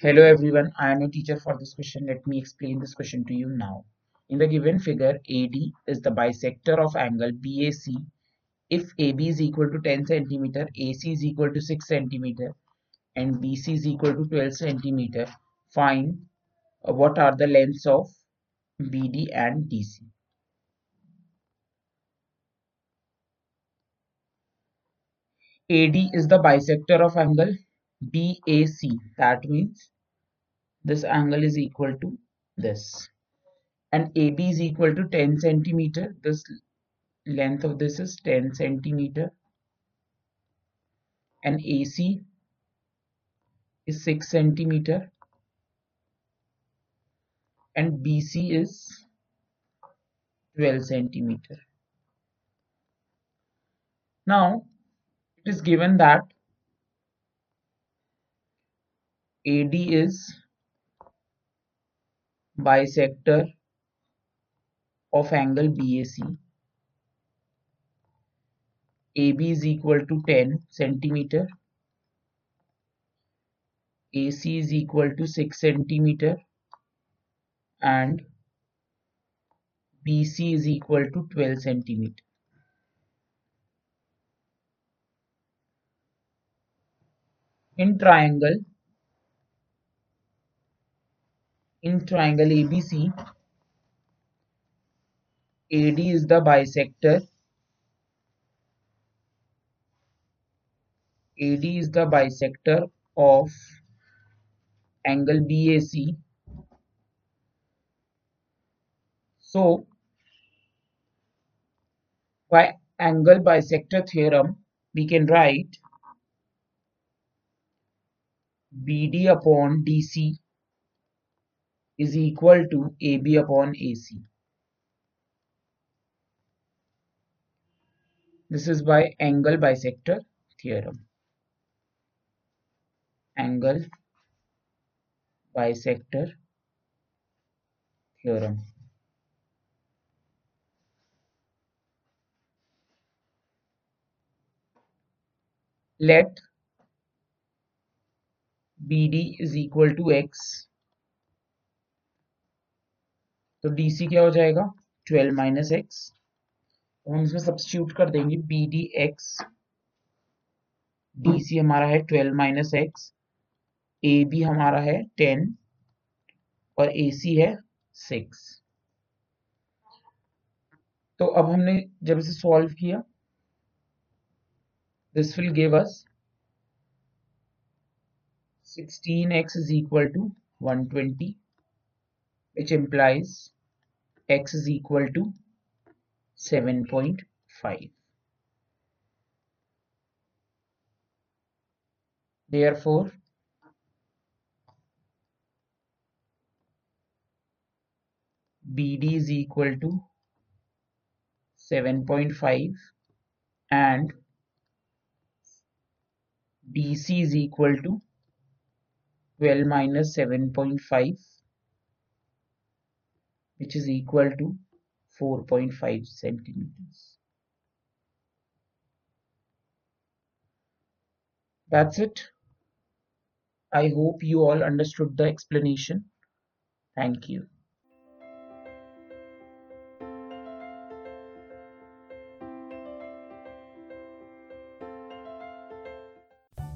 Hello everyone, I am your teacher for this question. Let me explain this question to you now. In the given figure, AD is the bisector of angle BAC. If AB is equal to 10 centimeter, AC is equal to 6 centimeter, and BC is equal to 12 centimeter, find uh, what are the lengths of BD and DC. AD is the bisector of angle BAC. That means this angle is equal to this. And AB is equal to 10 centimeter. This length of this is 10 centimeter. And AC is 6 centimeter. And BC is 12 centimeter. Now, it is given that AD is bisector of angle BAC. AB is equal to 10 centimeter. AC is equal to 6 centimeter and BC is equal to 12 centimeter. In triangle, in triangle ABC, AD is the bisector. AD is the bisector of angle BAC. So, by angle bisector theorem, we can write BD upon DC is equal to AB upon AC. This is by angle bisector theorem. Angle bisector theorem. Let BD is equal to X तो सी क्या हो जाएगा? Twelve minus x हम इसमें substitute कर देंगे B D X D C हमारा है twelve minus X A B हमारा है टेन और ए सी है सिक्स तो अब हमने जब इसे सॉल्व किया this will give us 16x is equal to 120 which implies x is equal to 7.5. Therefore, BD is equal to 7.5 and DC is equal to 12 minus 7.5 which is equal to 4.5 centimeters. That's it. I hope you all understood the explanation. Thank you.